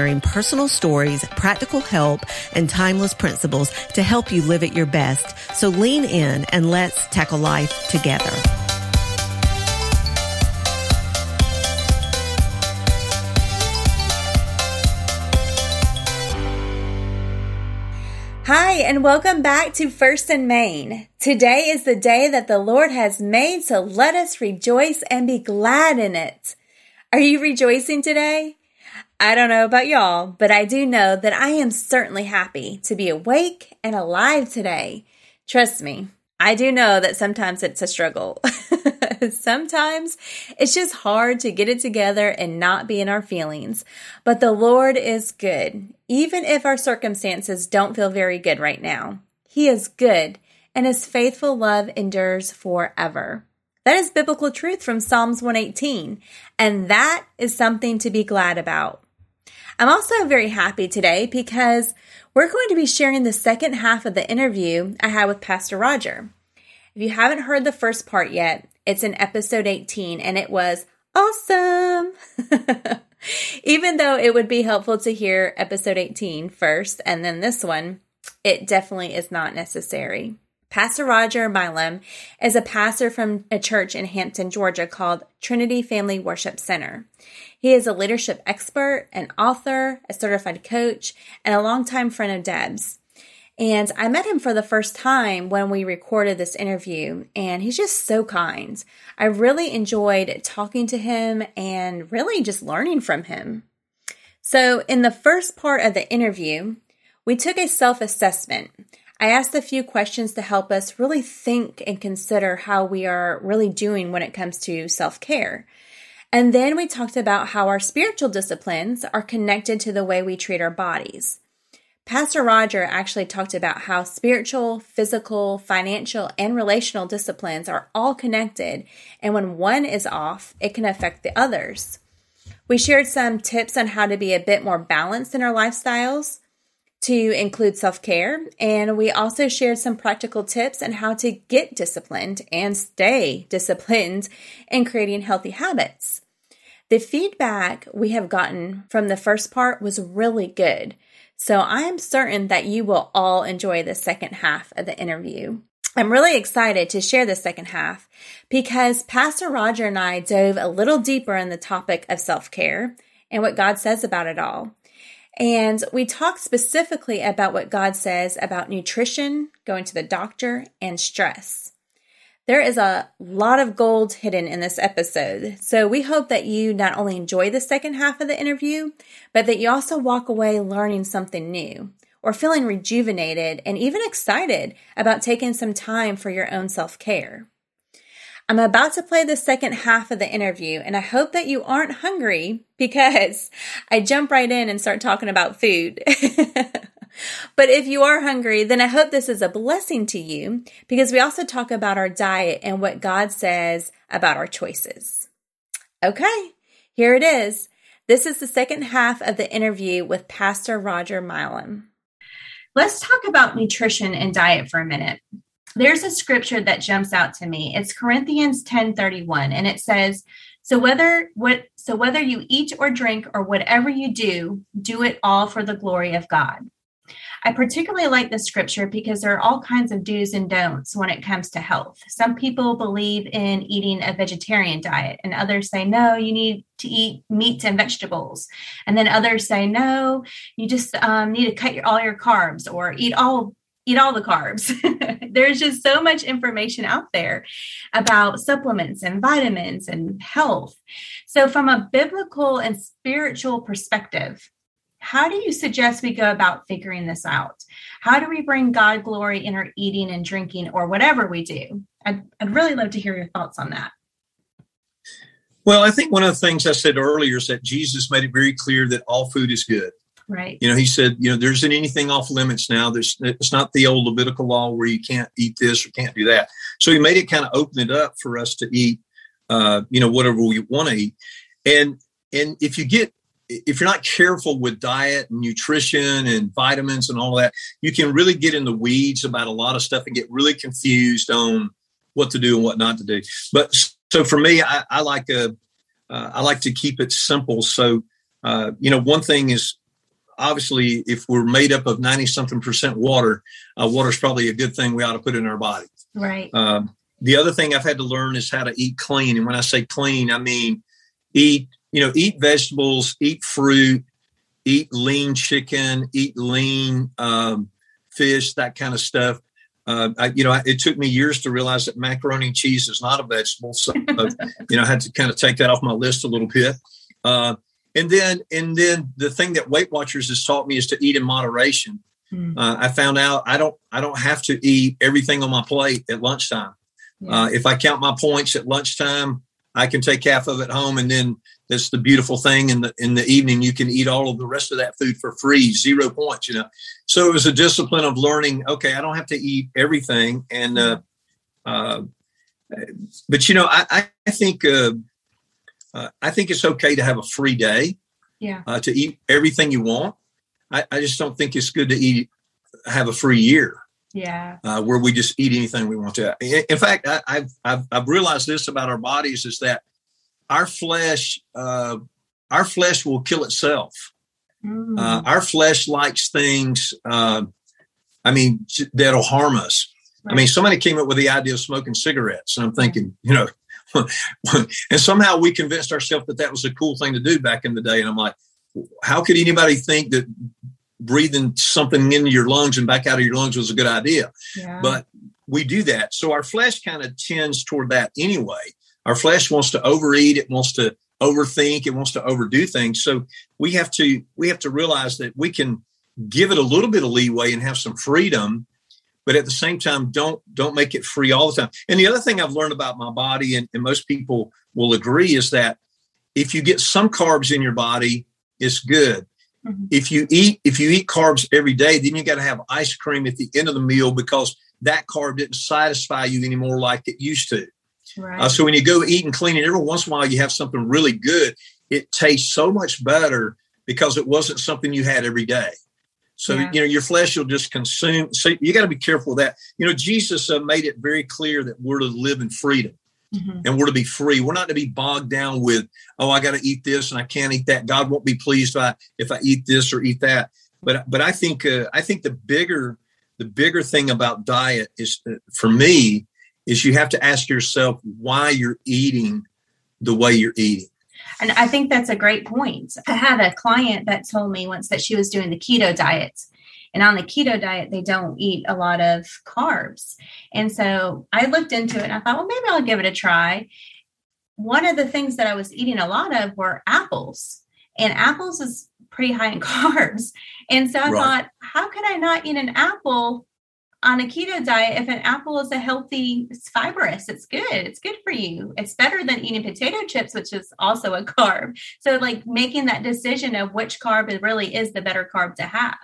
sharing personal stories, practical help, and timeless principles to help you live at your best. So lean in and let's tackle life together. Hi, and welcome back to First in Main. Today is the day that the Lord has made, so let us rejoice and be glad in it. Are you rejoicing today? I don't know about y'all, but I do know that I am certainly happy to be awake and alive today. Trust me, I do know that sometimes it's a struggle. sometimes it's just hard to get it together and not be in our feelings. But the Lord is good, even if our circumstances don't feel very good right now. He is good, and His faithful love endures forever. That is biblical truth from Psalms 118, and that is something to be glad about. I'm also very happy today because we're going to be sharing the second half of the interview I had with Pastor Roger. If you haven't heard the first part yet, it's in episode 18 and it was awesome. Even though it would be helpful to hear episode 18 first and then this one, it definitely is not necessary. Pastor Roger Milam is a pastor from a church in Hampton, Georgia called Trinity Family Worship Center. He is a leadership expert, an author, a certified coach, and a longtime friend of Deb's. And I met him for the first time when we recorded this interview, and he's just so kind. I really enjoyed talking to him and really just learning from him. So, in the first part of the interview, we took a self assessment. I asked a few questions to help us really think and consider how we are really doing when it comes to self care. And then we talked about how our spiritual disciplines are connected to the way we treat our bodies. Pastor Roger actually talked about how spiritual, physical, financial, and relational disciplines are all connected, and when one is off, it can affect the others. We shared some tips on how to be a bit more balanced in our lifestyles, to include self care. And we also shared some practical tips on how to get disciplined and stay disciplined in creating healthy habits. The feedback we have gotten from the first part was really good. So I am certain that you will all enjoy the second half of the interview. I'm really excited to share the second half because Pastor Roger and I dove a little deeper in the topic of self care and what God says about it all. And we talked specifically about what God says about nutrition, going to the doctor, and stress. There is a lot of gold hidden in this episode. So we hope that you not only enjoy the second half of the interview, but that you also walk away learning something new or feeling rejuvenated and even excited about taking some time for your own self care. I'm about to play the second half of the interview, and I hope that you aren't hungry because I jump right in and start talking about food. but if you are hungry, then I hope this is a blessing to you because we also talk about our diet and what God says about our choices. Okay, here it is. This is the second half of the interview with Pastor Roger Milam. Let's talk about nutrition and diet for a minute there's a scripture that jumps out to me. It's Corinthians 10:31 and it says, "So whether what so whether you eat or drink or whatever you do, do it all for the glory of God." I particularly like this scripture because there are all kinds of do's and don'ts when it comes to health. Some people believe in eating a vegetarian diet, and others say, no, you need to eat meats and vegetables. And then others say, no, you just um, need to cut your, all your carbs or eat all eat all the carbs. There's just so much information out there about supplements and vitamins and health. So, from a biblical and spiritual perspective, how do you suggest we go about figuring this out? How do we bring God glory in our eating and drinking or whatever we do? I'd, I'd really love to hear your thoughts on that. Well, I think one of the things I said earlier is that Jesus made it very clear that all food is good. Right. You know, he said, you know, there isn't anything off limits now. There's it's not the old Levitical law where you can't eat this or can't do that. So he made it kind of open it up for us to eat, uh, you know, whatever we want to eat. And and if you get if you're not careful with diet and nutrition and vitamins and all that, you can really get in the weeds about a lot of stuff and get really confused on what to do and what not to do. But so for me, I, I like a, uh, I like to keep it simple. So, uh, you know, one thing is obviously if we're made up of 90 something percent water, uh, water is probably a good thing we ought to put in our body. Right. Um, the other thing I've had to learn is how to eat clean. And when I say clean, I mean eat, you know, eat vegetables, eat fruit, eat lean chicken, eat lean um, fish, that kind of stuff. Uh, I, you know, it took me years to realize that macaroni and cheese is not a vegetable. So, you know, I had to kind of take that off my list a little bit. Uh, and then, and then the thing that Weight Watchers has taught me is to eat in moderation. Mm. I found out I don't, I don't have to eat everything on my plate at lunchtime. Yeah. Uh, if I count my points at lunchtime, I can take half of it home, and then that's the beautiful thing. In the in the evening, you can eat all of the rest of that food for free, zero points. You know, so it was a discipline of learning. Okay, I don't have to eat everything, and uh, uh, but you know, I, I think uh, uh, I think it's okay to have a free day. Yeah. Uh, to eat everything you want. I, I just don't think it's good to eat have a free year. Yeah. Uh, where we just eat anything we want to. In fact, I, have I've I've realized this about our bodies is that our flesh uh, our flesh will kill itself. Mm. Uh, our flesh likes things. Uh, I mean, that'll harm us. Right. I mean, somebody came up with the idea of smoking cigarettes, and I'm thinking, you know, and somehow we convinced ourselves that that was a cool thing to do back in the day. And I'm like, how could anybody think that breathing something into your lungs and back out of your lungs was a good idea. Yeah. But we do that. So our flesh kind of tends toward that anyway. Our flesh wants to overeat, it wants to overthink, it wants to overdo things. So we have to we have to realize that we can give it a little bit of leeway and have some freedom, but at the same time don't don't make it free all the time. And the other thing I've learned about my body, and, and most people will agree, is that if you get some carbs in your body, it's good Mm-hmm. If you eat if you eat carbs every day, then you got to have ice cream at the end of the meal because that carb didn't satisfy you anymore like it used to. Right. Uh, so when you go eat and clean, and every once in a while you have something really good, it tastes so much better because it wasn't something you had every day. So yeah. you know your flesh will just consume. So you got to be careful of that. You know Jesus uh, made it very clear that we're to live in freedom. Mm-hmm. And we're to be free. We're not to be bogged down with, oh, I got to eat this and I can't eat that. God won't be pleased if I if I eat this or eat that. But but I think uh, I think the bigger the bigger thing about diet is uh, for me is you have to ask yourself why you're eating the way you're eating. And I think that's a great point. I had a client that told me once that she was doing the keto diet and on the keto diet, they don't eat a lot of carbs. And so I looked into it and I thought, well, maybe I'll give it a try. One of the things that I was eating a lot of were apples, and apples is pretty high in carbs. And so I right. thought, how could I not eat an apple on a keto diet if an apple is a healthy it's fibrous it's good it's good for you it's better than eating potato chips which is also a carb so like making that decision of which carb really is the better carb to have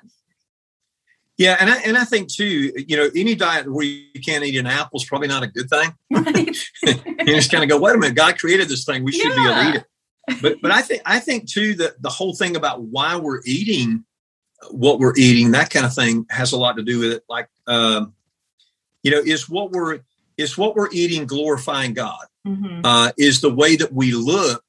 yeah, and I, and I think too, you know, any diet where you can't eat an apple is probably not a good thing. Right. you just kind of go, wait a minute, God created this thing, we should yeah. be able to eat it. But but I think I think too that the whole thing about why we're eating what we're eating, that kind of thing, has a lot to do with it. Like, um, you know, is what we're is what we're eating glorifying God? Mm-hmm. Uh, is the way that we look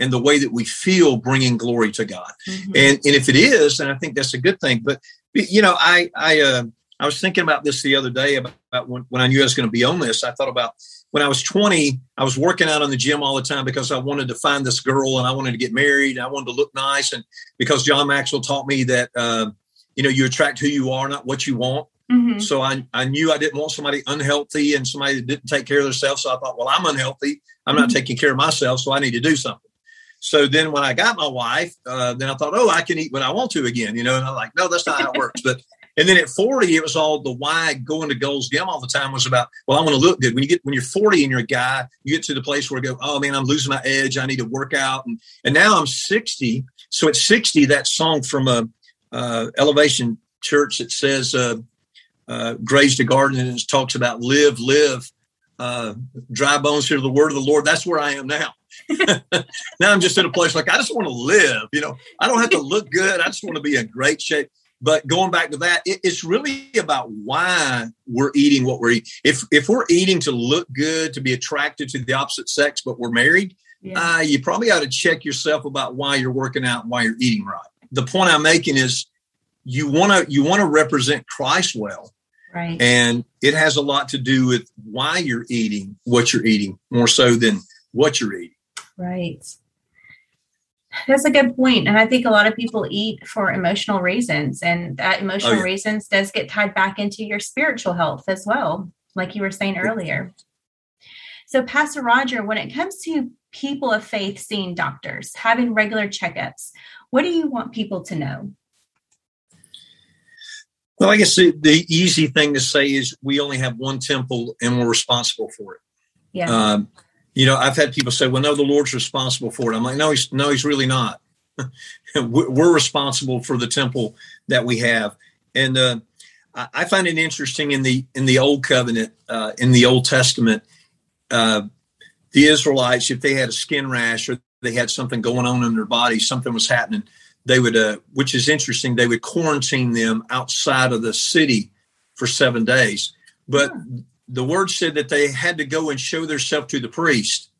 and the way that we feel bringing glory to God. Mm-hmm. And and if it is, then I think that's a good thing. But you know, I I uh, I was thinking about this the other day about, about when, when I knew I was going to be on this. I thought about when I was 20, I was working out in the gym all the time because I wanted to find this girl and I wanted to get married. I wanted to look nice, and because John Maxwell taught me that uh, you know you attract who you are, not what you want. Mm-hmm. So I, I knew I didn't want somebody unhealthy and somebody that didn't take care of themselves. So I thought, well, I'm unhealthy. I'm mm-hmm. not taking care of myself, so I need to do something. So then when I got my wife, uh, then I thought, oh, I can eat what I want to again, you know. And I'm like, no, that's not how it works. But And then at 40, it was all the why going to Gold's Gym all the time was about, well, I want to look good. When you get when you're 40 and you're a guy, you get to the place where you go, oh man, I'm losing my edge. I need to work out. And and now I'm 60. So at 60, that song from a uh, uh, Elevation Church that says uh, uh, the Garden and it talks about live, live, uh, dry bones hear the word of the Lord. That's where I am now. now I'm just in a place like I just want to live. You know, I don't have to look good. I just want to be in great shape. But going back to that, it, it's really about why we're eating what we're eating. If if we're eating to look good, to be attracted to the opposite sex, but we're married, yeah. uh, you probably ought to check yourself about why you're working out and why you're eating right. The point I'm making is you want to you want to represent Christ well. Right. And it has a lot to do with why you're eating what you're eating more so than what you're eating. Right. That's a good point. And I think a lot of people eat for emotional reasons. And that emotional oh, yeah. reasons does get tied back into your spiritual health as well, like you were saying earlier. So, Pastor Roger, when it comes to people of faith seeing doctors, having regular checkups, what do you want people to know? Well, I guess the, the easy thing to say is we only have one temple and we're responsible for it. Yeah. Um, you know, I've had people say, "Well, no, the Lord's responsible for it." I'm like, "No, he's no, he's really not. We're responsible for the temple that we have." And uh, I find it interesting in the in the Old Covenant, uh, in the Old Testament, uh, the Israelites, if they had a skin rash or they had something going on in their body, something was happening, they would, uh, which is interesting, they would quarantine them outside of the city for seven days. But yeah the word said that they had to go and show themselves to the priest.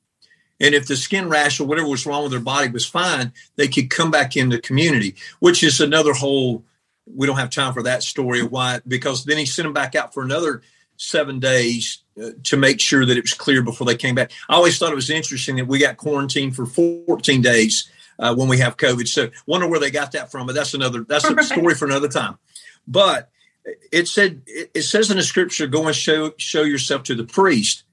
And if the skin rash or whatever was wrong with their body was fine, they could come back in the community, which is another whole. We don't have time for that story of why, because then he sent them back out for another seven days uh, to make sure that it was clear before they came back. I always thought it was interesting that we got quarantined for 14 days uh, when we have COVID. So wonder where they got that from, but that's another that's a story for another time. But it said it says in the scripture, go and show show yourself to the priest.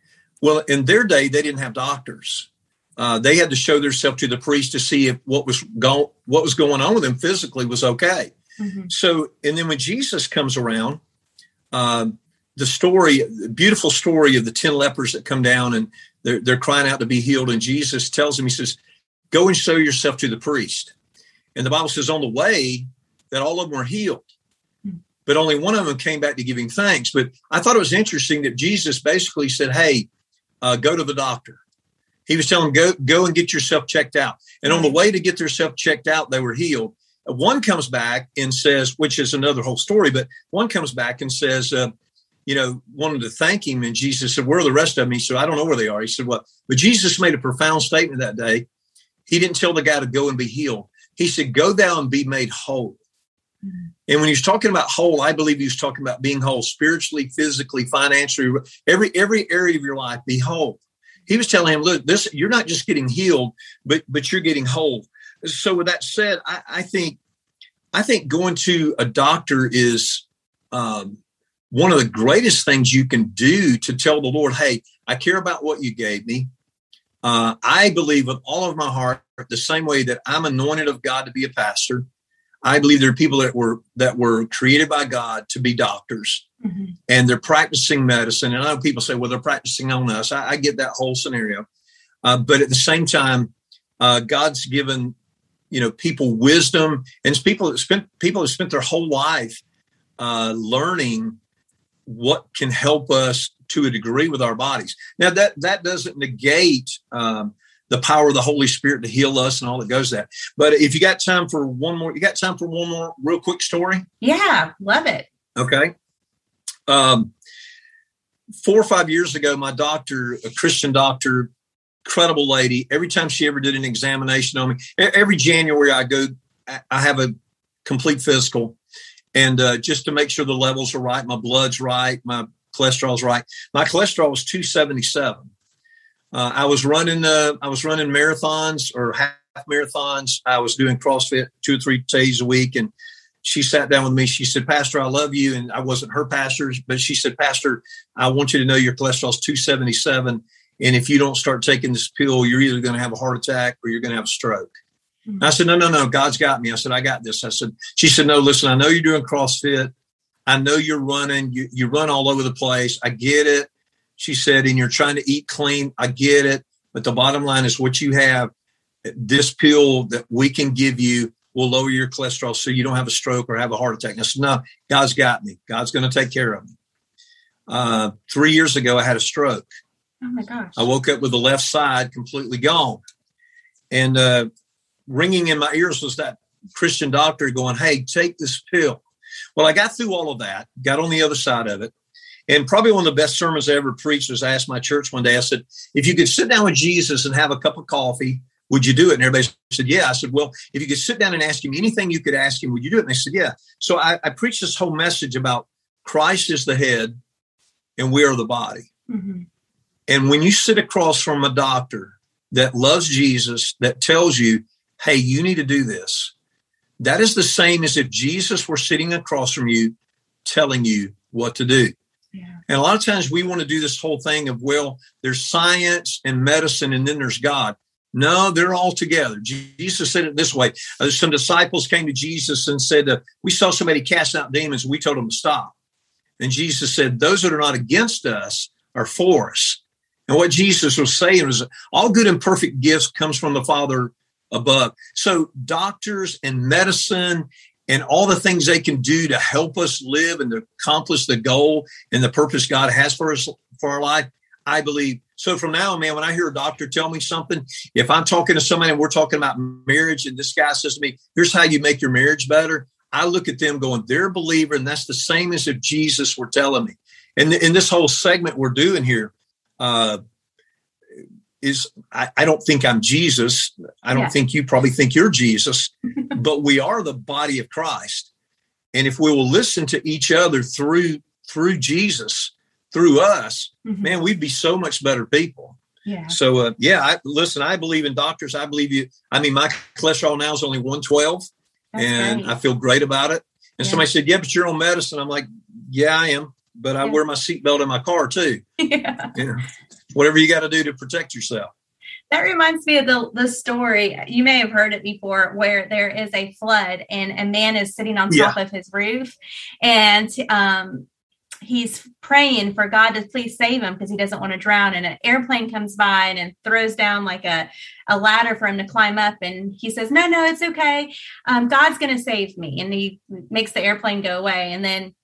Well, in their day, they didn't have doctors. Uh, they had to show themselves to the priest to see if what was going what was going on with them physically was okay. Mm-hmm. So, and then when Jesus comes around, uh, the story, the beautiful story of the ten lepers that come down and they're they're crying out to be healed, and Jesus tells them, He says, "Go and show yourself to the priest." And the Bible says, on the way, that all of them were healed but only one of them came back to giving thanks. But I thought it was interesting that Jesus basically said, "Hey, uh, go to the doctor." He was telling them, "Go, go and get yourself checked out." And on the way to get themselves checked out, they were healed. One comes back and says, which is another whole story, but one comes back and says, uh, you know, wanted to thank him. And Jesus said, Where are the rest of them? He said, I don't know where they are. He said, Well, but Jesus made a profound statement that day. He didn't tell the guy to go and be healed. He said, Go thou and be made whole. And when he's talking about whole, I believe he's talking about being whole spiritually, physically, financially, every every area of your life, be whole. He was telling him, look, this you're not just getting healed, but but you're getting whole. So with that said, I, I think I think going to a doctor is um, one of the greatest things you can do to tell the Lord, hey, I care about what you gave me. Uh, I believe with all of my heart, the same way that I'm anointed of God to be a pastor, I believe there are people that were that were created by God to be doctors, mm-hmm. and they're practicing medicine. And I know people say, "Well, they're practicing on us." I, I get that whole scenario, uh, but at the same time, uh, God's given you know people wisdom, and people that spent people have spent their whole life uh, learning what can help us to a degree with our bodies. Now that that doesn't negate um, the power of the Holy Spirit to heal us and all that goes that. But if you got time for one more, you got time for one more real quick story? Yeah, love it. Okay. Um, four or five years ago, my doctor, a Christian doctor, incredible lady. Every time she ever did an examination on me, every January I go, I have a complete physical, and uh, just to make sure the levels are right, my blood's right, my cholesterol's right. My cholesterol was two seventy seven. Uh, I was running uh, I was running marathons or half marathons. I was doing CrossFit two or three days a week, and she sat down with me. She said, "Pastor, I love you," and I wasn't her pastor, but she said, "Pastor, I want you to know your cholesterol's two seventy seven, and if you don't start taking this pill, you're either going to have a heart attack or you're going to have a stroke." Mm-hmm. I said, "No, no, no. God's got me." I said, "I got this." I said, "She said, no. Listen, I know you're doing CrossFit." I know you're running, you, you run all over the place. I get it. She said, and you're trying to eat clean. I get it. But the bottom line is what you have, this pill that we can give you will lower your cholesterol so you don't have a stroke or have a heart attack. And I said, no, God's got me. God's going to take care of me. Uh, three years ago, I had a stroke. Oh my gosh. I woke up with the left side completely gone. And uh, ringing in my ears was that Christian doctor going, Hey, take this pill. Well, I got through all of that, got on the other side of it. And probably one of the best sermons I ever preached was I asked my church one day, I said, if you could sit down with Jesus and have a cup of coffee, would you do it? And everybody said, yeah. I said, well, if you could sit down and ask him anything you could ask him, would you do it? And they said, yeah. So I, I preached this whole message about Christ is the head and we are the body. Mm-hmm. And when you sit across from a doctor that loves Jesus, that tells you, hey, you need to do this, that is the same as if Jesus were sitting across from you telling you what to do. Yeah. And a lot of times we want to do this whole thing of, well, there's science and medicine and then there's God. No, they're all together. Jesus said it this way. Uh, some disciples came to Jesus and said, uh, We saw somebody cast out demons. We told them to stop. And Jesus said, Those that are not against us are for us. And what Jesus was saying was, all good and perfect gifts comes from the Father above. So doctors and medicine and all the things they can do to help us live and to accomplish the goal and the purpose God has for us for our life, I believe. So from now on, man, when I hear a doctor tell me something, if I'm talking to somebody and we're talking about marriage and this guy says to me, here's how you make your marriage better. I look at them going, they're a believer. And that's the same as if Jesus were telling me. And in this whole segment we're doing here, uh, is I, I, don't think I'm Jesus. I don't yeah. think you probably think you're Jesus, but we are the body of Christ. And if we will listen to each other through through Jesus, through us, mm-hmm. man, we'd be so much better people. Yeah. So uh, yeah, I, listen. I believe in doctors. I believe you. I mean, my cholesterol now is only 112, and great. I feel great about it. And yeah. somebody said, "Yeah, but you're on medicine." I'm like, "Yeah, I am." But I yeah. wear my seatbelt in my car too. Yeah. yeah whatever you got to do to protect yourself. That reminds me of the, the story. You may have heard it before where there is a flood and a man is sitting on top yeah. of his roof and um, he's praying for God to please save him because he doesn't want to drown. And an airplane comes by and, and throws down like a, a ladder for him to climb up. And he says, No, no, it's okay. Um, God's going to save me. And he makes the airplane go away. And then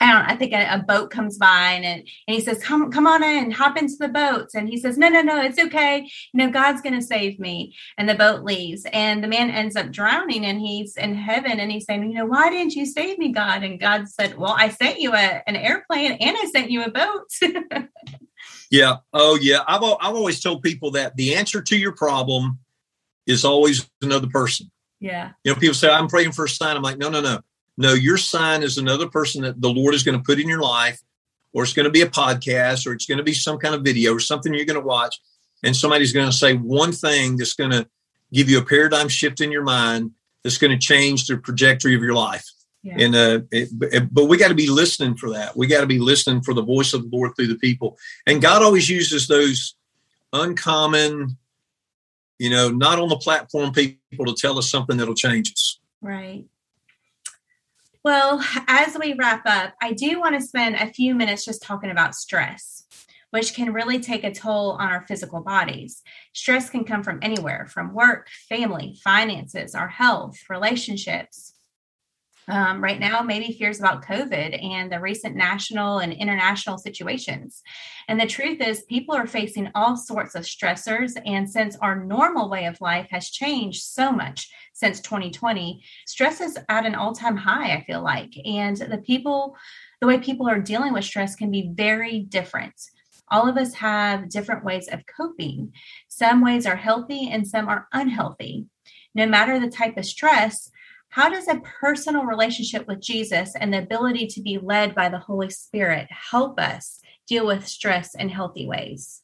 I don't I think a, a, boat comes by and it, and he says, come, come on in, hop into the boats. And he says, no, no, no, it's okay. You know, God's going to save me. And the boat leaves and the man ends up drowning and he's in heaven and he's saying, you know, why didn't you save me, God? And God said, well, I sent you a, an airplane and I sent you a boat. yeah. Oh yeah. I've, I've always told people that the answer to your problem is always another person. Yeah. You know, people say, I'm praying for a sign. I'm like, no, no, no no, your sign is another person that the Lord is going to put in your life, or it's going to be a podcast, or it's going to be some kind of video or something you're going to watch. And somebody's going to say one thing that's going to give you a paradigm shift in your mind that's going to change the trajectory of your life. Yeah. And uh, it, it, but we got to be listening for that. We got to be listening for the voice of the Lord through the people. And God always uses those uncommon, you know, not on the platform people to tell us something that'll change us. Right. Well, as we wrap up, I do want to spend a few minutes just talking about stress, which can really take a toll on our physical bodies. Stress can come from anywhere from work, family, finances, our health, relationships. Um, right now, maybe fears about COVID and the recent national and international situations. And the truth is, people are facing all sorts of stressors. And since our normal way of life has changed so much, since 2020. Stress is at an all time high, I feel like. And the people, the way people are dealing with stress can be very different. All of us have different ways of coping. Some ways are healthy and some are unhealthy. No matter the type of stress, how does a personal relationship with Jesus and the ability to be led by the Holy Spirit help us deal with stress in healthy ways?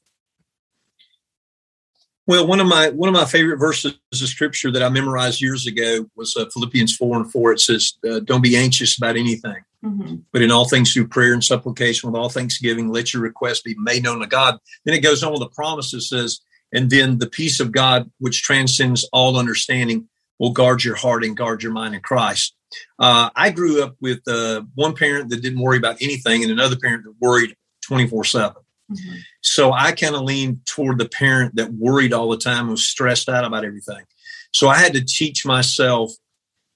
Well, one of my one of my favorite verses of scripture that I memorized years ago was uh, Philippians four and four. It says, uh, "Don't be anxious about anything, mm-hmm. but in all things through prayer and supplication with all thanksgiving, let your request be made known to God." Then it goes on with the promises says, "And then the peace of God, which transcends all understanding, will guard your heart and guard your mind in Christ." Uh, I grew up with uh, one parent that didn't worry about anything and another parent that worried 24 7. Mm-hmm. So I kind of leaned toward the parent that worried all the time, and was stressed out about everything. So I had to teach myself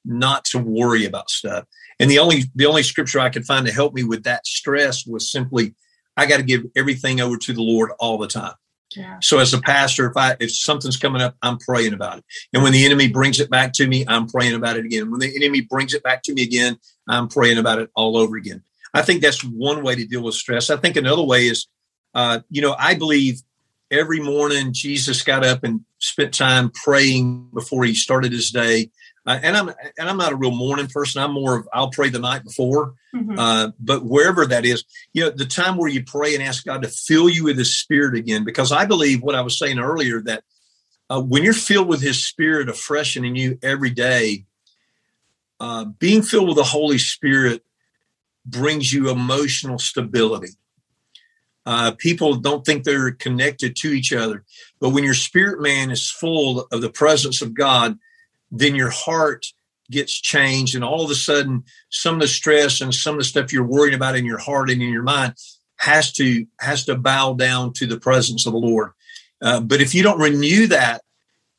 not to worry about stuff. And the only the only scripture I could find to help me with that stress was simply I got to give everything over to the Lord all the time. Yeah. So as a pastor, if I if something's coming up, I'm praying about it. And when the enemy brings it back to me, I'm praying about it again. When the enemy brings it back to me again, I'm praying about it all over again. I think that's one way to deal with stress. I think another way is, uh, you know, I believe every morning Jesus got up and spent time praying before he started his day. Uh, and I'm and I'm not a real morning person. I'm more of I'll pray the night before. Mm-hmm. Uh, but wherever that is, you know, the time where you pray and ask God to fill you with His Spirit again, because I believe what I was saying earlier that uh, when you're filled with His Spirit afresh in you every day, uh, being filled with the Holy Spirit brings you emotional stability. Uh, people don't think they're connected to each other. But when your spirit man is full of the presence of God, then your heart gets changed. And all of a sudden, some of the stress and some of the stuff you're worrying about in your heart and in your mind has to has to bow down to the presence of the Lord. Uh, but if you don't renew that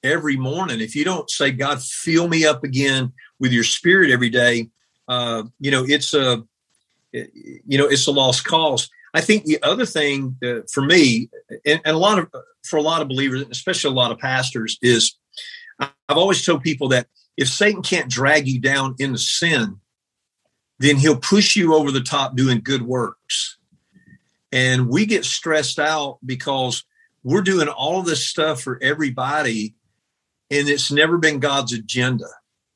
every morning, if you don't say, God, fill me up again with your spirit every day, uh, you know, it's a, you know, it's a lost cause. I think the other thing uh, for me, and, and, a lot of for a lot of believers, especially a lot of pastors, is I've always told people that if Satan can't drag you down into sin, then he'll push you over the top doing good works. And we get stressed out because we're doing all this stuff for everybody, and it's never been God's agenda.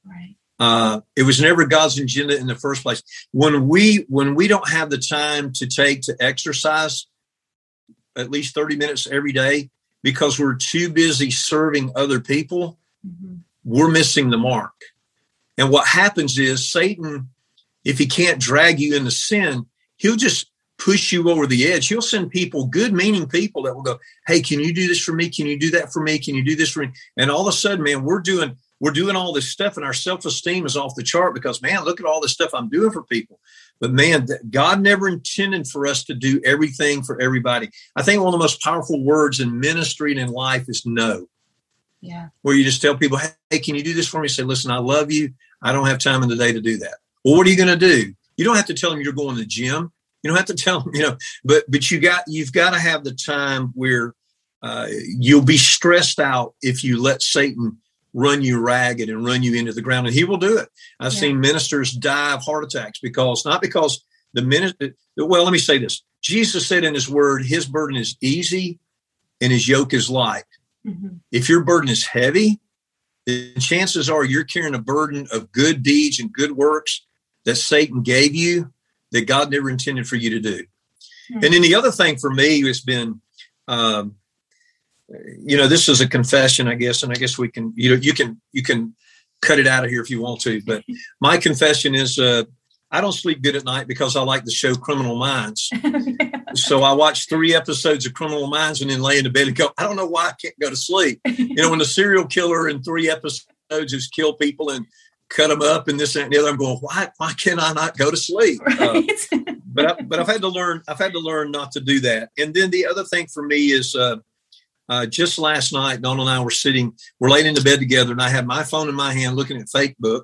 Right. Uh, it was never God's agenda in the first place. When we when we don't have the time to take to exercise at least 30 minutes every day because we're too busy serving other people, mm-hmm. we're missing the mark. And what happens is Satan, if he can't drag you into sin, he'll just push you over the edge. He'll send people, good meaning people that will go, Hey, can you do this for me? Can you do that for me? Can you do this for me? And all of a sudden, man, we're doing we're doing all this stuff and our self-esteem is off the chart because man look at all this stuff i'm doing for people but man god never intended for us to do everything for everybody i think one of the most powerful words in ministry and in life is no yeah where you just tell people hey can you do this for me say listen i love you i don't have time in the day to do that well what are you going to do you don't have to tell them you're going to the gym you don't have to tell them you know but but you got you've got to have the time where uh, you'll be stressed out if you let satan run you ragged and run you into the ground. And he will do it. I've yeah. seen ministers die of heart attacks because not because the minute, well, let me say this. Jesus said in his word, his burden is easy and his yoke is light. Mm-hmm. If your burden is heavy, the chances are you're carrying a burden of good deeds and good works that Satan gave you that God never intended for you to do. Mm-hmm. And then the other thing for me has been um, you know, this is a confession, I guess, and I guess we can, you know, you can, you can cut it out of here if you want to. But my confession is, uh, I don't sleep good at night because I like the show Criminal Minds. so I watch three episodes of Criminal Minds and then lay in the bed and go, I don't know why I can't go to sleep. You know, when the serial killer in three episodes has killed people and cut them up and this and the other, I'm going, why, why can I not go to sleep? Right. Uh, but, I, but I've had to learn, I've had to learn not to do that. And then the other thing for me is, uh, uh, just last night, Donna and I were sitting, we're laying in the bed together, and I had my phone in my hand looking at Facebook,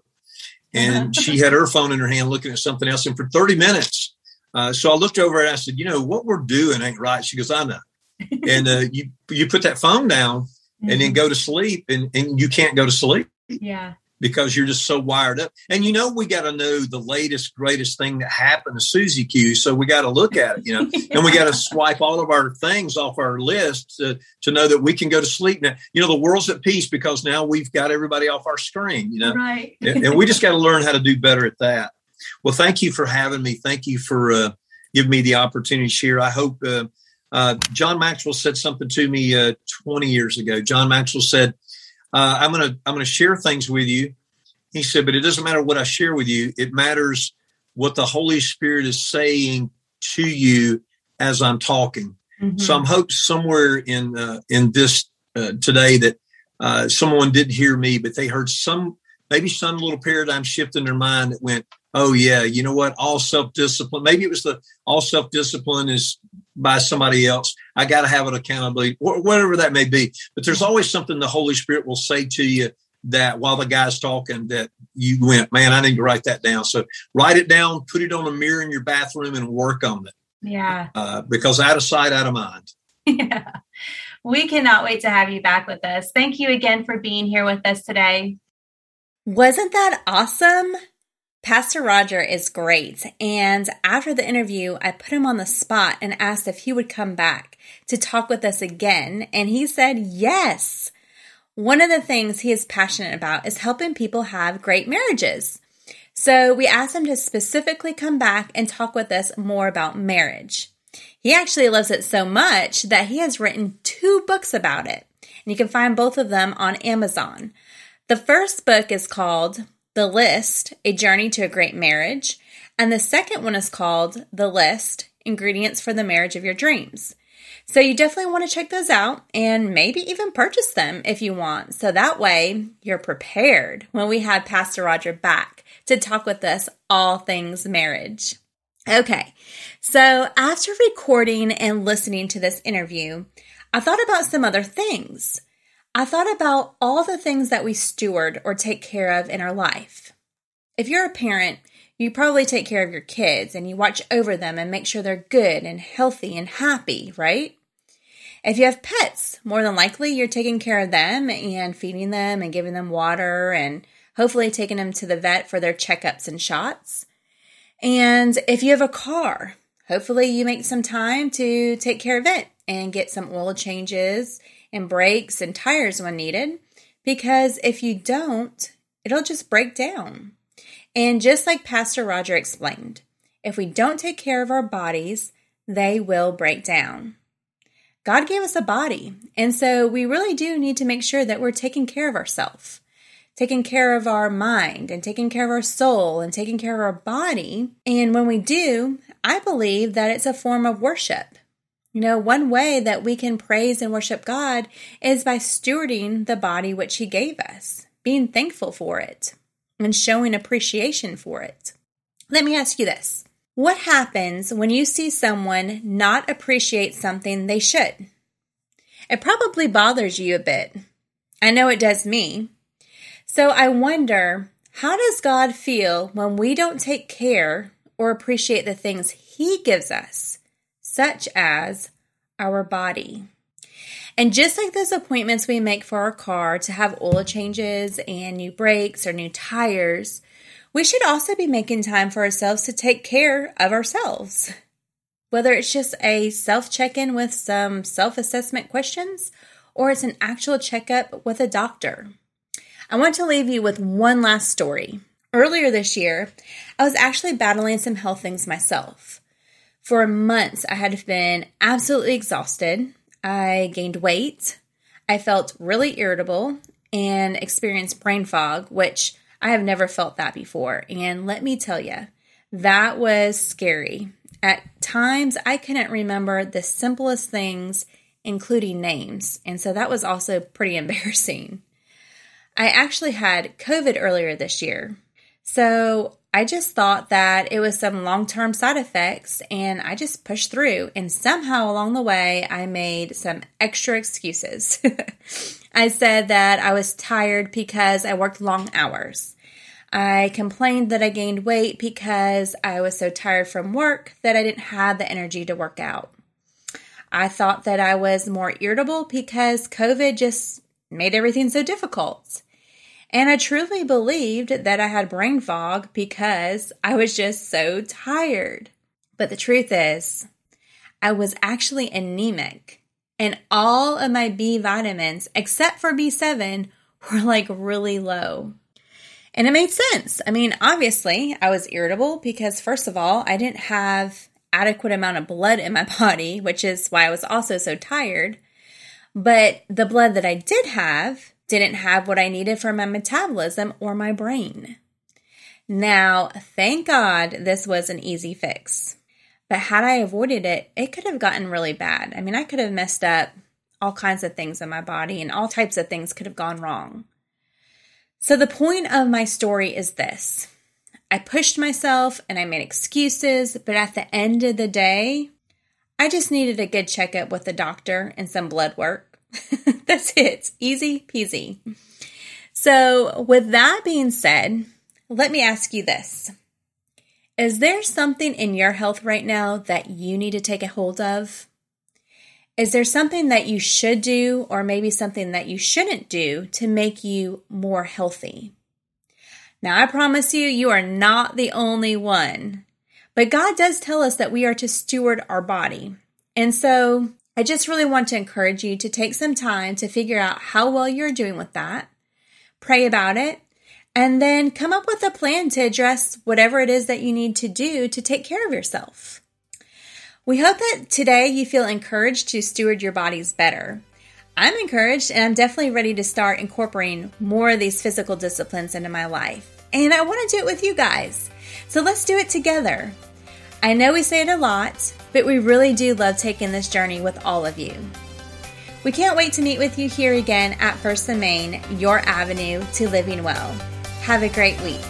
and she had her phone in her hand looking at something else. And for 30 minutes, uh, so I looked over and I said, "You know what we're doing ain't right." She goes, "I know." and uh, you you put that phone down and then mm-hmm. go to sleep, and and you can't go to sleep. Yeah because you're just so wired up. And you know, we got to know the latest, greatest thing that happened to Susie Q. So we got to look at it, you know, and we got to swipe all of our things off our list to, to know that we can go to sleep now. You know, the world's at peace because now we've got everybody off our screen, you know, right. and, and, we just got to learn how to do better at that. Well, thank you for having me. Thank you for uh, giving me the opportunity to share. I hope uh, uh, John Maxwell said something to me uh, 20 years ago. John Maxwell said, uh, I'm gonna I'm gonna share things with you. He said, but it doesn't matter what I share with you. It matters what the Holy Spirit is saying to you as I'm talking. Mm-hmm. So I'm hope somewhere in uh, in this uh, today that uh, someone didn't hear me, but they heard some maybe some little paradigm shift in their mind that went, oh yeah, you know what? All self discipline. Maybe it was the all self discipline is by somebody else. I got to have an accountability, whatever that may be. But there's always something the Holy Spirit will say to you that while the guy's talking that you went, man, I need to write that down. So write it down, put it on a mirror in your bathroom and work on it. Yeah. Uh, because out of sight, out of mind. yeah. We cannot wait to have you back with us. Thank you again for being here with us today. Wasn't that awesome? Pastor Roger is great. And after the interview, I put him on the spot and asked if he would come back to talk with us again. And he said yes. One of the things he is passionate about is helping people have great marriages. So we asked him to specifically come back and talk with us more about marriage. He actually loves it so much that he has written two books about it. And you can find both of them on Amazon. The first book is called The List A Journey to a Great Marriage. And the second one is called The List Ingredients for the Marriage of Your Dreams. So you definitely want to check those out and maybe even purchase them if you want. So that way you're prepared when we have Pastor Roger back to talk with us all things marriage. Okay. So after recording and listening to this interview, I thought about some other things. I thought about all the things that we steward or take care of in our life. If you're a parent, you probably take care of your kids and you watch over them and make sure they're good and healthy and happy, right? If you have pets, more than likely you're taking care of them and feeding them and giving them water and hopefully taking them to the vet for their checkups and shots. And if you have a car, hopefully you make some time to take care of it and get some oil changes and brakes and tires when needed. Because if you don't, it'll just break down. And just like Pastor Roger explained, if we don't take care of our bodies, they will break down. God gave us a body, and so we really do need to make sure that we're taking care of ourselves, taking care of our mind, and taking care of our soul, and taking care of our body. And when we do, I believe that it's a form of worship. You know, one way that we can praise and worship God is by stewarding the body which He gave us, being thankful for it and showing appreciation for it. Let me ask you this. What happens when you see someone not appreciate something they should? It probably bothers you a bit. I know it does me. So I wonder, how does God feel when we don't take care or appreciate the things He gives us, such as our body? And just like those appointments we make for our car to have oil changes and new brakes or new tires, we should also be making time for ourselves to take care of ourselves. Whether it's just a self check in with some self assessment questions or it's an actual checkup with a doctor. I want to leave you with one last story. Earlier this year, I was actually battling some health things myself. For months, I had been absolutely exhausted. I gained weight. I felt really irritable and experienced brain fog, which I have never felt that before. And let me tell you, that was scary. At times, I couldn't remember the simplest things, including names. And so that was also pretty embarrassing. I actually had COVID earlier this year. So I just thought that it was some long term side effects and I just pushed through. And somehow along the way, I made some extra excuses. I said that I was tired because I worked long hours. I complained that I gained weight because I was so tired from work that I didn't have the energy to work out. I thought that I was more irritable because COVID just made everything so difficult. And I truly believed that I had brain fog because I was just so tired. But the truth is, I was actually anemic, and all of my B vitamins, except for B7, were like really low. And it made sense. I mean, obviously, I was irritable because, first of all, I didn't have adequate amount of blood in my body, which is why I was also so tired. But the blood that I did have didn't have what I needed for my metabolism or my brain. Now, thank God this was an easy fix. But had I avoided it, it could have gotten really bad. I mean, I could have messed up all kinds of things in my body and all types of things could have gone wrong. So, the point of my story is this I pushed myself and I made excuses, but at the end of the day, I just needed a good checkup with the doctor and some blood work. That's it. Easy peasy. So, with that being said, let me ask you this Is there something in your health right now that you need to take a hold of? Is there something that you should do, or maybe something that you shouldn't do to make you more healthy? Now, I promise you, you are not the only one. But God does tell us that we are to steward our body. And so I just really want to encourage you to take some time to figure out how well you're doing with that, pray about it, and then come up with a plan to address whatever it is that you need to do to take care of yourself. We hope that today you feel encouraged to steward your bodies better. I'm encouraged and I'm definitely ready to start incorporating more of these physical disciplines into my life. And I want to do it with you guys. So let's do it together. I know we say it a lot, but we really do love taking this journey with all of you. We can't wait to meet with you here again at First and Main, your avenue to living well. Have a great week.